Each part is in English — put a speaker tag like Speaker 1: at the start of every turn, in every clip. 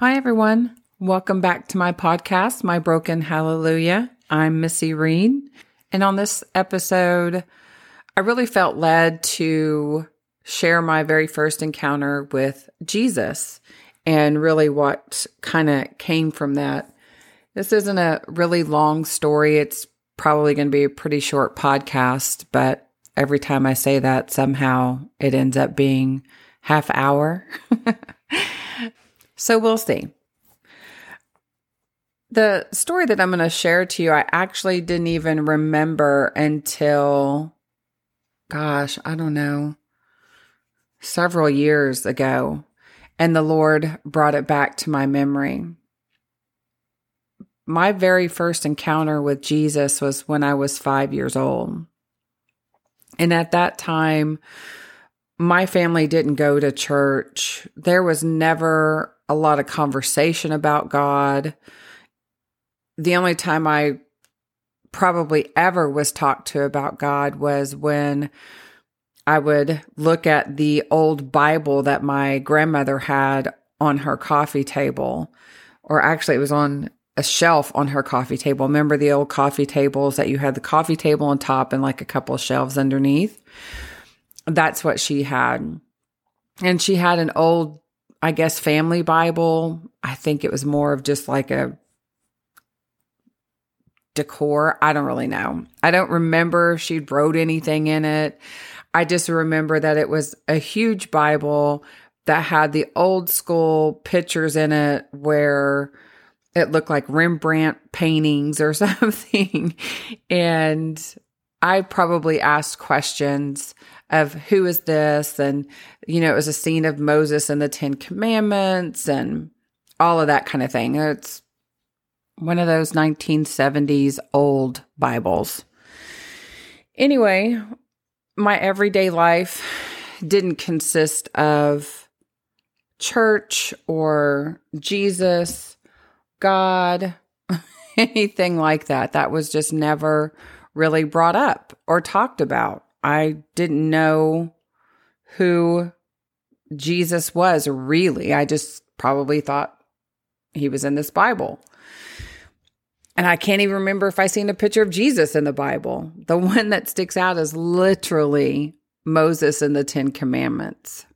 Speaker 1: Hi, everyone. Welcome back to my podcast, My Broken Hallelujah. I'm Missy Reed. And on this episode, I really felt led to share my very first encounter with Jesus and really what kind of came from that. This isn't a really long story. It's probably going to be a pretty short podcast, but every time I say that, somehow it ends up being half hour. so we'll see. The story that I'm going to share to you, I actually didn't even remember until, gosh, I don't know, several years ago. And the Lord brought it back to my memory. My very first encounter with Jesus was when I was five years old. And at that time, my family didn't go to church. There was never a lot of conversation about God the only time I probably ever was talked to about God was when I would look at the old Bible that my grandmother had on her coffee table, or actually, it was on a shelf on her coffee table. Remember the old coffee tables that you had the coffee table on top and like a couple shelves underneath? That's what she had. And she had an old, I guess, family Bible. I think it was more of just like a decor. I don't really know. I don't remember if she wrote anything in it. I just remember that it was a huge Bible that had the old school pictures in it where it looked like Rembrandt paintings or something. and I probably asked questions of who is this? And, you know, it was a scene of Moses and the Ten Commandments and all of that kind of thing. It's one of those 1970s old Bibles. Anyway, my everyday life didn't consist of church or Jesus, God, anything like that. That was just never really brought up or talked about. I didn't know who Jesus was really. I just probably thought he was in this Bible. And I can't even remember if I seen a picture of Jesus in the Bible. The one that sticks out is literally Moses and the 10 commandments.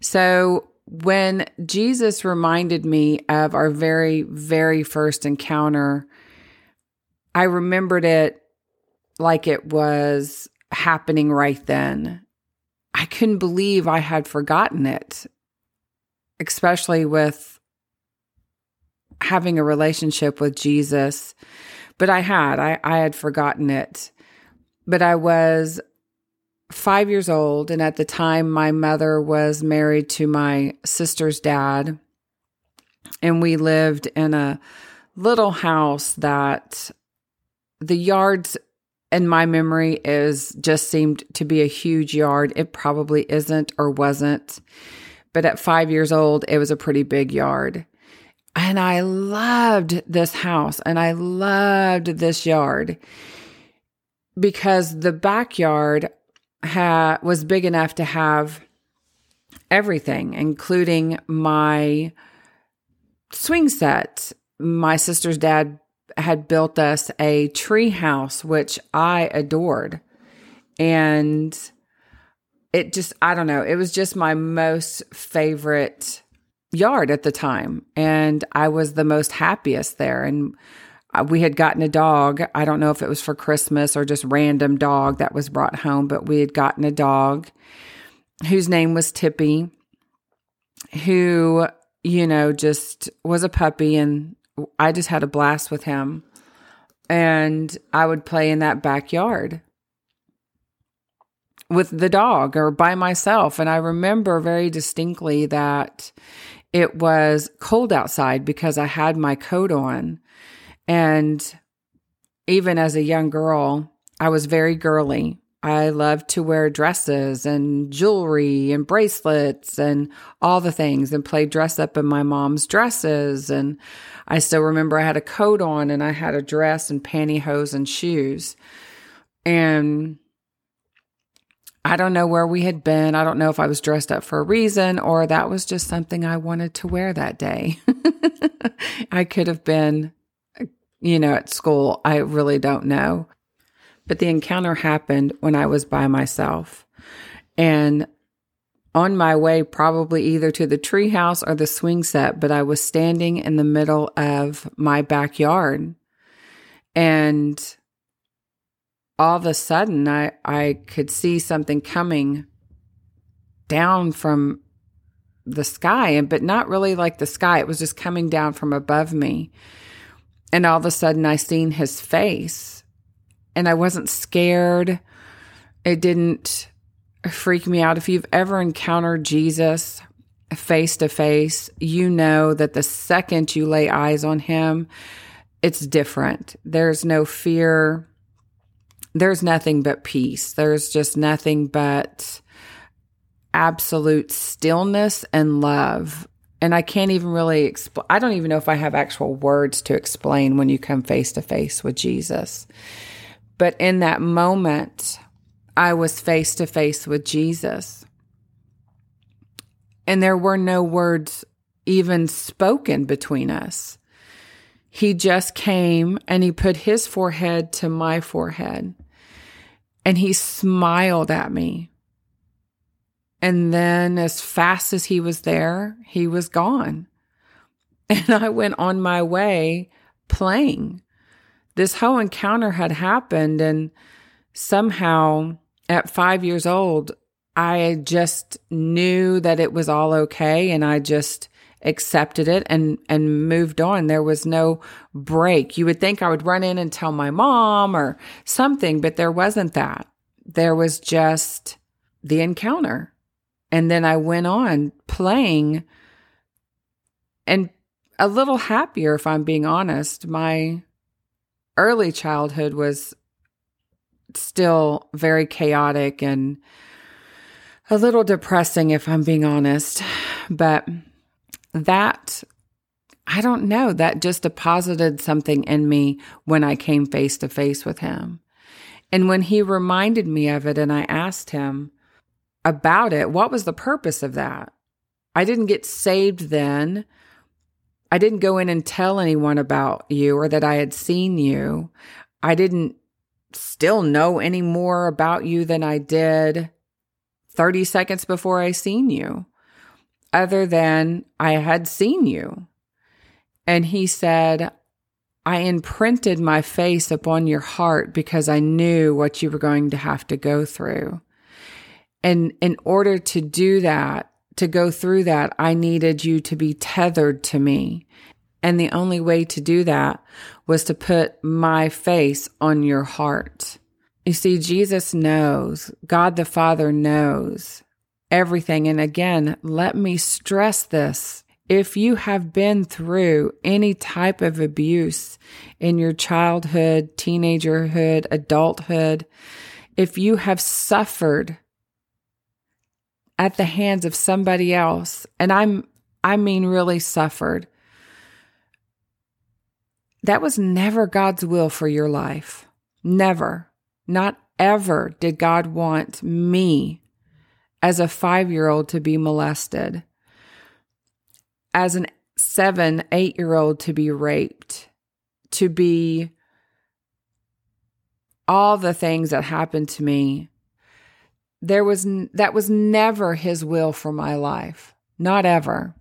Speaker 1: So when Jesus reminded me of our very very first encounter, I remembered it like it was happening right then. I couldn't believe I had forgotten it, especially with having a relationship with Jesus, but I had, I, I had forgotten it. But I was five years old. And at the time, my mother was married to my sister's dad. And we lived in a little house that the yards in my memory is just seemed to be a huge yard. It probably isn't or wasn't. But at five years old, it was a pretty big yard. And I loved this house and I loved this yard because the backyard ha- was big enough to have everything, including my swing set. My sister's dad had built us a tree house, which I adored. And it just, I don't know, it was just my most favorite yard at the time and I was the most happiest there and uh, we had gotten a dog. I don't know if it was for Christmas or just random dog that was brought home, but we had gotten a dog whose name was Tippy who, you know, just was a puppy and I just had a blast with him. And I would play in that backyard with the dog or by myself. And I remember very distinctly that it was cold outside because I had my coat on. And even as a young girl, I was very girly. I loved to wear dresses and jewelry and bracelets and all the things and play dress up in my mom's dresses. And I still remember I had a coat on and I had a dress and pantyhose and shoes. And I don't know where we had been. I don't know if I was dressed up for a reason or that was just something I wanted to wear that day. I could have been, you know, at school. I really don't know. But the encounter happened when I was by myself. And on my way, probably either to the treehouse or the swing set, but I was standing in the middle of my backyard. And all of a sudden, I, I could see something coming down from the sky, and but not really like the sky. It was just coming down from above me. And all of a sudden, I seen his face, and I wasn't scared. It didn't freak me out. If you've ever encountered Jesus face to face, you know that the second you lay eyes on him, it's different. There's no fear. There's nothing but peace. There's just nothing but absolute stillness and love. And I can't even really explain, I don't even know if I have actual words to explain when you come face to face with Jesus. But in that moment, I was face to face with Jesus. And there were no words even spoken between us. He just came and he put his forehead to my forehead and he smiled at me. And then, as fast as he was there, he was gone. And I went on my way playing. This whole encounter had happened, and somehow at five years old, I just knew that it was all okay and I just accepted it and and moved on. There was no break. You would think I would run in and tell my mom or something, but there wasn't that. There was just the encounter. And then I went on playing and a little happier if I'm being honest. My early childhood was still very chaotic and a little depressing, if I'm being honest. But that, I don't know, that just deposited something in me when I came face to face with him. And when he reminded me of it and I asked him about it, what was the purpose of that? I didn't get saved then. I didn't go in and tell anyone about you or that I had seen you. I didn't still know any more about you than I did 30 seconds before I seen you, other than I had seen you. And he said, I imprinted my face upon your heart because I knew what you were going to have to go through. And in order to do that, to go through that, I needed you to be tethered to me. And the only way to do that was to put my face on your heart. You see, Jesus knows, God the Father knows everything. And again, let me stress this. If you have been through any type of abuse in your childhood, teenagerhood, adulthood, if you have suffered at the hands of somebody else, and I'm, I mean, really suffered, that was never God's will for your life. Never. Not ever did God want me as a five year old to be molested, as a seven, eight year old to be raped, to be all the things that happened to me. There was, that was never his will for my life. Not ever.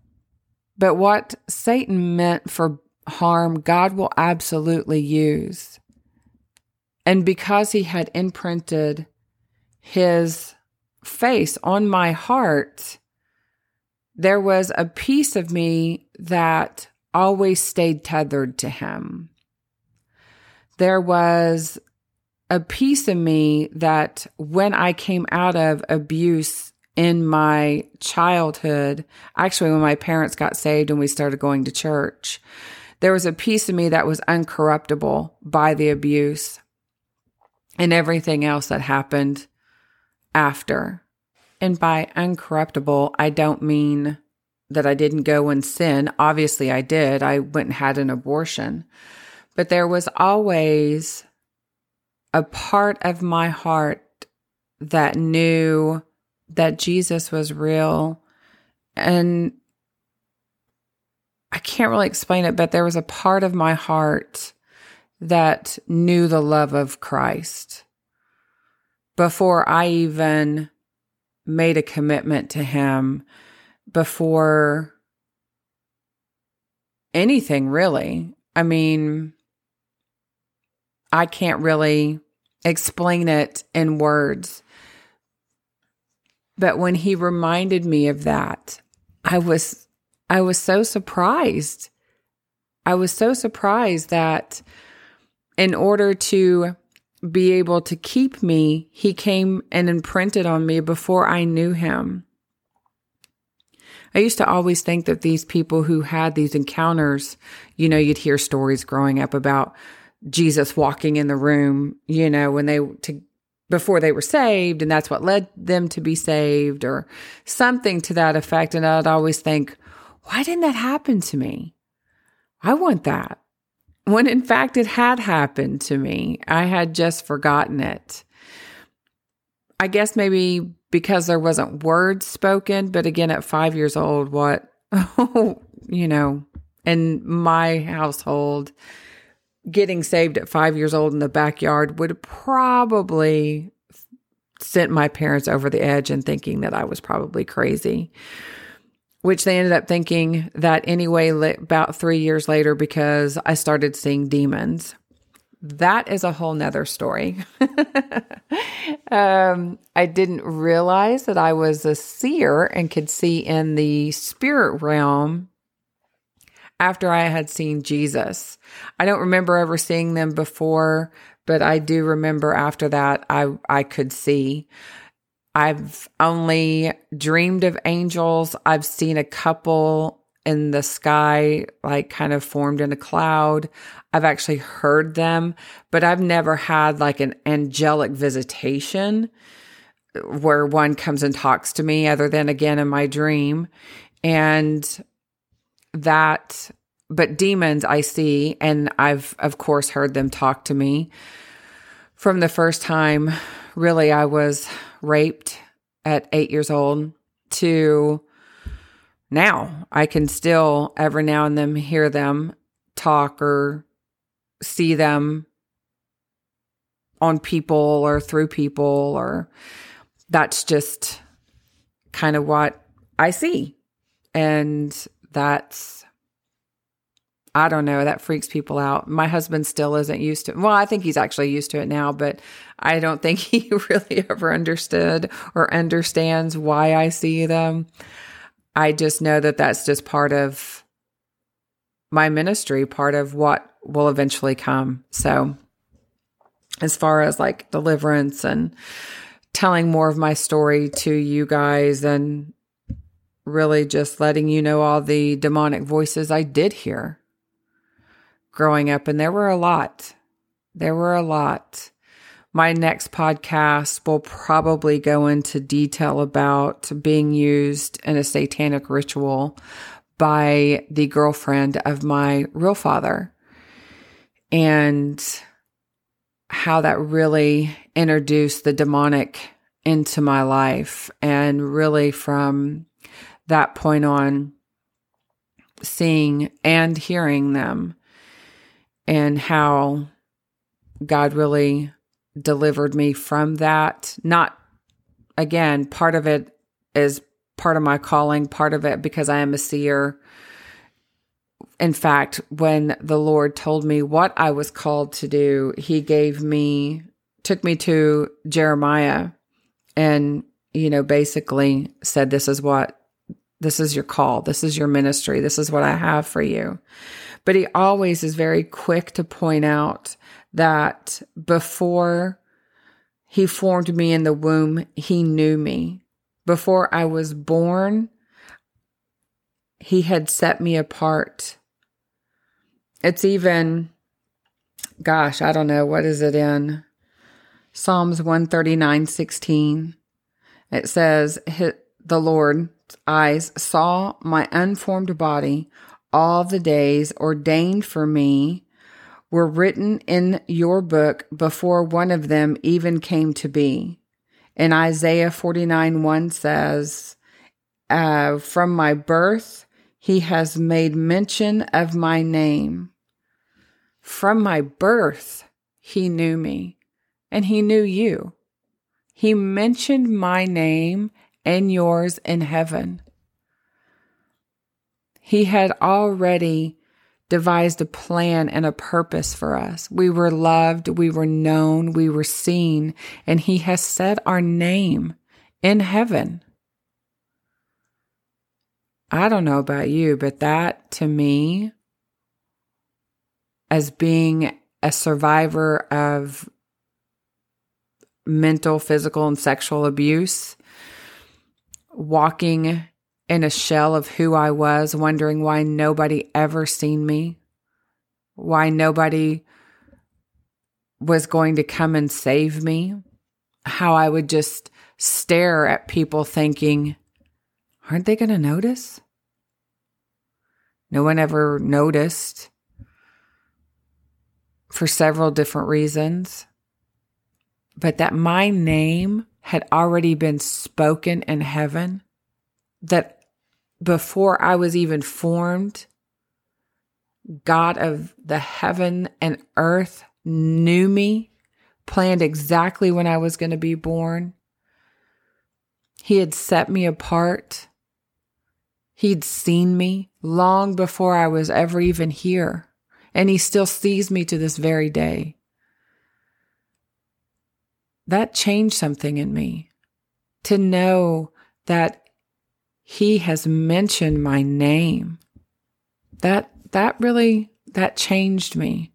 Speaker 1: But what Satan meant for harm God will absolutely use. And because he had imprinted his face on my heart, there was a piece of me that always stayed tethered to him. There was a piece of me that when I came out of abuse in my childhood, actually, when my parents got saved and we started going to church, there was a piece of me that was uncorruptible by the abuse and everything else that happened after. And by uncorruptible, I don't mean that I didn't go and sin. Obviously, I did. I went and had an abortion. But there was always a part of my heart that knew that Jesus was real. And I can't really explain it, but there was a part of my heart that knew the love of Christ before I even made a commitment to Him, before anything really. I mean, I can't really explain it in words. But when he reminded me of that, I was I was so surprised. I was so surprised that in order to be able to keep me, he came and imprinted on me before I knew him. I used to always think that these people who had these encounters, you know, you'd hear stories growing up about Jesus walking in the room, you know, when they to before they were saved and that's what led them to be saved or something to that effect and I'd always think, why didn't that happen to me? I want that. When in fact it had happened to me. I had just forgotten it. I guess maybe because there wasn't words spoken, but again at 5 years old what you know, in my household getting saved at five years old in the backyard would probably sent my parents over the edge and thinking that I was probably crazy, which they ended up thinking that anyway, about three years later, because I started seeing demons. That is a whole nother story. um, I didn't realize that I was a seer and could see in the spirit realm after I had seen Jesus. I don't remember ever seeing them before, but I do remember after that I I could see. I've only dreamed of angels. I've seen a couple in the sky, like kind of formed in a cloud. I've actually heard them, but I've never had like an angelic visitation where one comes and talks to me other than again in my dream. And that but demons I see and I've of course heard them talk to me from the first time really I was raped at 8 years old to now I can still every now and then hear them talk or see them on people or through people or that's just kind of what I see and that's I don't know, that freaks people out. My husband still isn't used to. Well, I think he's actually used to it now, but I don't think he really ever understood or understands why I see them. I just know that that's just part of my ministry, part of what will eventually come. So, as far as like deliverance and telling more of my story to you guys and really just letting you know all the demonic voices I did hear growing up, and there were a lot. There were a lot. My next podcast will probably go into detail about being used in a satanic ritual by the girlfriend of my real father and how that really introduced the demonic into my life. And really, from that point on, seeing and hearing them and how God really delivered me from that. Not, again, part of it is part of my calling, part of it because I am a seer. In fact, when the Lord told me what I was called to do, He gave me, took me to Jeremiah and, you know, basically said, This is what, this is your call. This is your ministry. This is what I have for you. But he always is very quick to point out that before he formed me in the womb, he knew me. Before I was born, he had set me apart. It's even, gosh, I don't know, what is it in? Psalms 139 16. It says, The Lord's eyes saw my unformed body all the days ordained for me were written in your book before one of them even came to be. In Isaiah 49 1 says, uh, From my birth, he has made mention of my name. From my birth, he knew me, and he knew you. He mentioned my name and yours in heaven. He had already devised a plan and a purpose for us. We were loved, we were known, we were seen, and He has set our name in heaven. I don't know about you, but that to me, as being a survivor of mental, physical, and sexual abuse, walking in a shell of who I was, wondering why nobody ever seen me, why nobody was going to come and save me, how I would just stare at people thinking, aren't they going to notice? No one ever noticed for several different reasons, but that my name had already been spoken in heaven, that before I was even formed, God of the heaven and earth knew me, planned exactly when I was going to be born. He had set me apart. He'd seen me long before I was ever even here, and He still sees me to this very day. That changed something in me to know that he has mentioned my name. That that really that changed me.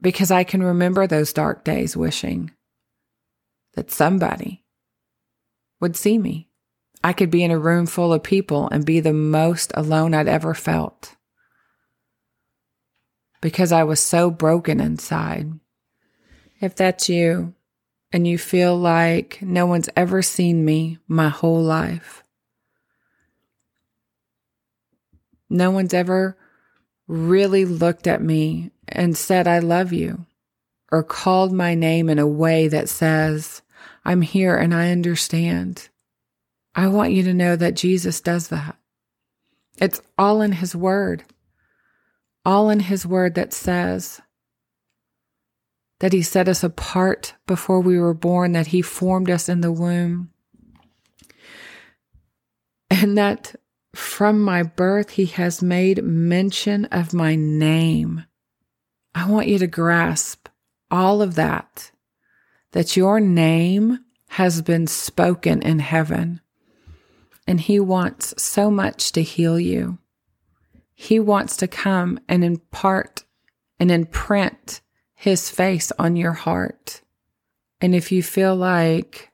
Speaker 1: Because I can remember those dark days wishing that somebody would see me. I could be in a room full of people and be the most alone I'd ever felt. Because I was so broken inside. If that's you, and you feel like no one's ever seen me my whole life. No one's ever really looked at me and said, I love you, or called my name in a way that says, I'm here and I understand. I want you to know that Jesus does that. It's all in His Word, all in His Word that says, that He set us apart before we were born, that He formed us in the womb, and that from my birth He has made mention of my name. I want you to grasp all of that, that your name has been spoken in heaven, and He wants so much to heal you. He wants to come and impart and imprint his face on your heart. And if you feel like,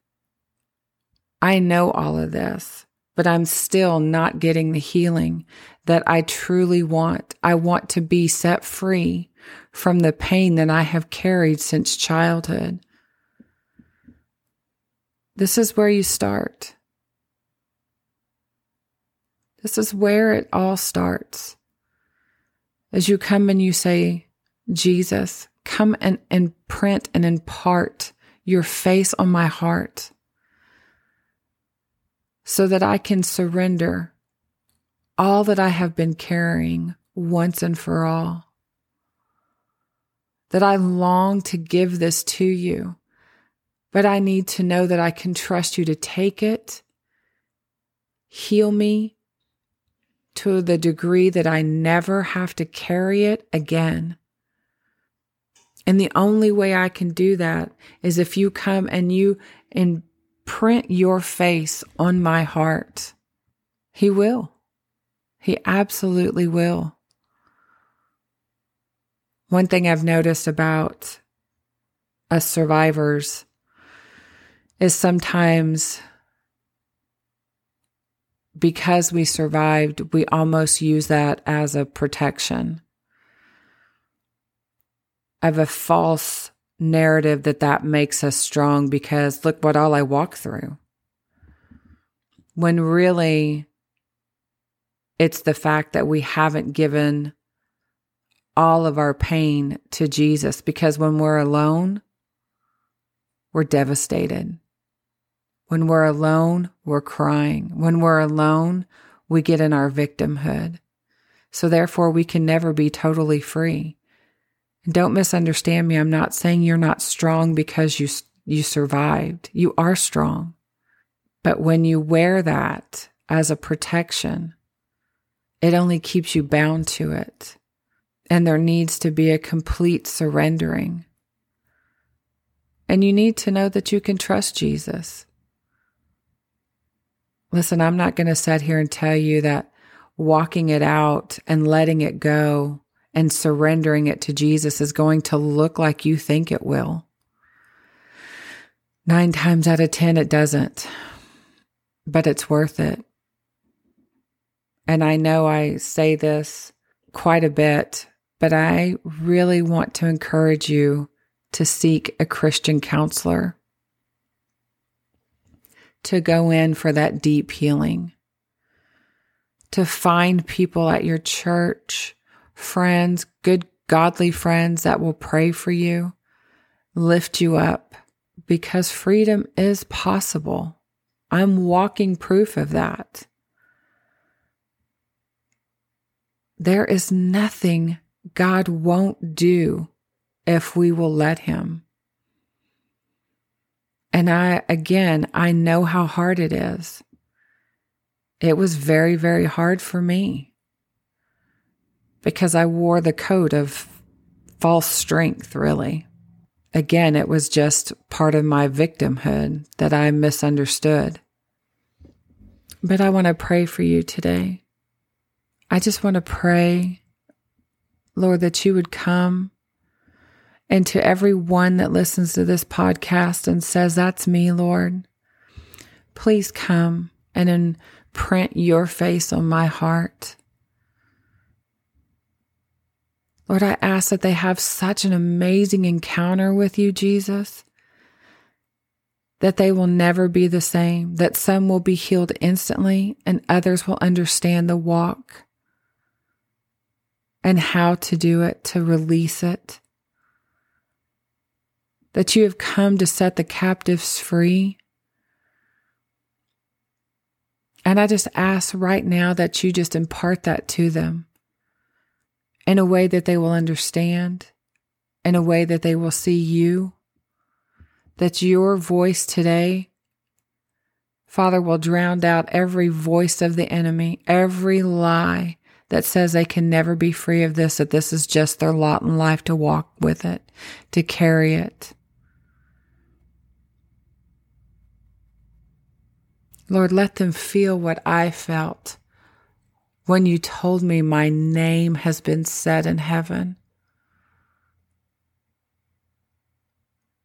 Speaker 1: I know all of this, but I'm still not getting the healing that I truly want, I want to be set free from the pain that I have carried since childhood. This is where you start. This is where it all starts. As you come and you say, Jesus, Come and imprint and impart your face on my heart so that I can surrender all that I have been carrying once and for all. That I long to give this to you, but I need to know that I can trust you to take it, heal me to the degree that I never have to carry it again. And the only way I can do that is if you come and you imprint your face on my heart. He will. He absolutely will. One thing I've noticed about us survivors is sometimes because we survived, we almost use that as a protection of a false narrative that that makes us strong because look what all I walk through. When really it's the fact that we haven't given all of our pain to Jesus because when we're alone, we're devastated. When we're alone, we're crying. When we're alone, we get in our victimhood. So therefore, we can never be totally free. Don't misunderstand me. I'm not saying you're not strong because you, you survived. You are strong. But when you wear that as a protection, it only keeps you bound to it. And there needs to be a complete surrendering. And you need to know that you can trust Jesus. Listen, I'm not going to sit here and tell you that walking it out and letting it go and surrendering it to Jesus is going to look like you think it will. Nine times out of 10, it doesn't, but it's worth it. And I know I say this quite a bit, but I really want to encourage you to seek a Christian counselor, to go in for that deep healing, to find people at your church, friends, good, godly friends that will pray for you, lift you up, because freedom is possible. I'm walking proof of that. There is nothing God won't do if we will let Him. And I, again, I know how hard it is. It was very, very hard for me because I wore the coat of false strength, really. Again, it was just part of my victimhood that I misunderstood. But I want to pray for you today. I just want to pray, Lord, that you would come and to everyone that listens to this podcast and says, That's me, Lord. Please come and imprint your face on my heart. Lord, I ask that they have such an amazing encounter with you, Jesus, that they will never be the same, that some will be healed instantly and others will understand the walk and how to do it, to release it. That you have come to set the captives free. And I just ask right now that you just impart that to them in a way that they will understand, in a way that they will see you, that your voice today, Father, will drown out every voice of the enemy, every lie that says they can never be free of this, that this is just their lot in life to walk with it, to carry it. Lord, let them feel what I felt when you told me my name has been said in heaven.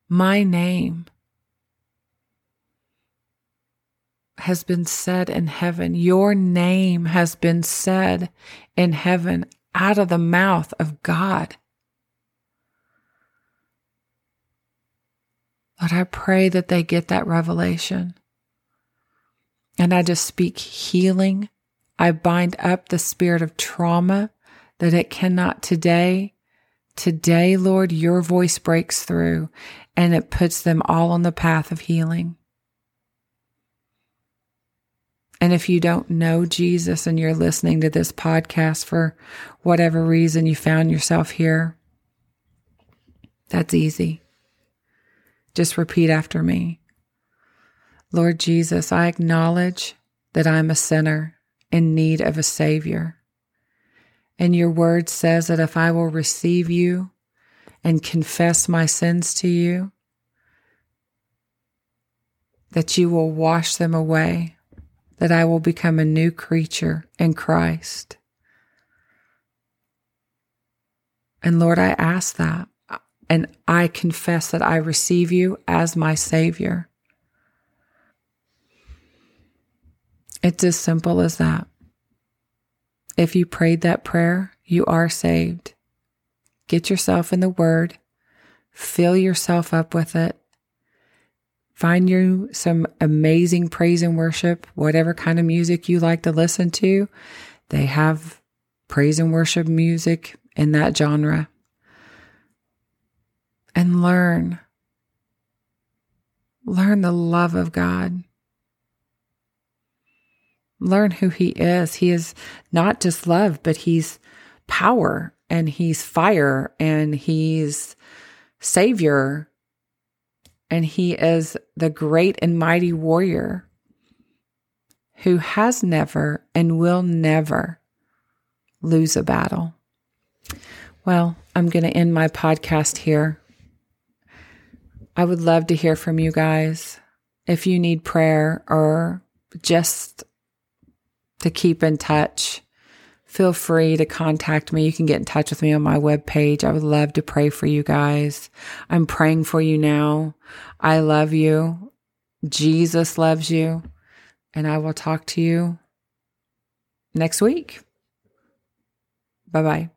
Speaker 1: My name has been said in heaven. Your name has been said in heaven out of the mouth of God. Lord, I pray that they get that revelation. And I just speak healing. I bind up the spirit of trauma that it cannot today. Today, Lord, your voice breaks through and it puts them all on the path of healing. And if you don't know Jesus and you're listening to this podcast for whatever reason you found yourself here, that's easy. Just repeat after me. Lord Jesus, I acknowledge that I'm a sinner in need of a Savior. And your word says that if I will receive you and confess my sins to you, that you will wash them away that I will become a new creature in Christ. And Lord, I ask that. And I confess that I receive you as my Savior. It's as simple as that. If you prayed that prayer, you are saved. Get yourself in the Word, fill yourself up with it, Find you some amazing praise and worship, whatever kind of music you like to listen to. They have praise and worship music in that genre. And learn Learn the love of God. Learn who He is. He is not just love, but He's power and He's fire and He's Savior and He is the great and mighty warrior who has never and will never lose a battle. Well, I'm going to end my podcast here. I would love to hear from you guys. If you need prayer or just to keep in touch, feel free to contact me. You can get in touch with me on my webpage. I would love to pray for you guys. I'm praying for you now. I love you. Jesus loves you. And I will talk to you next week. Bye bye.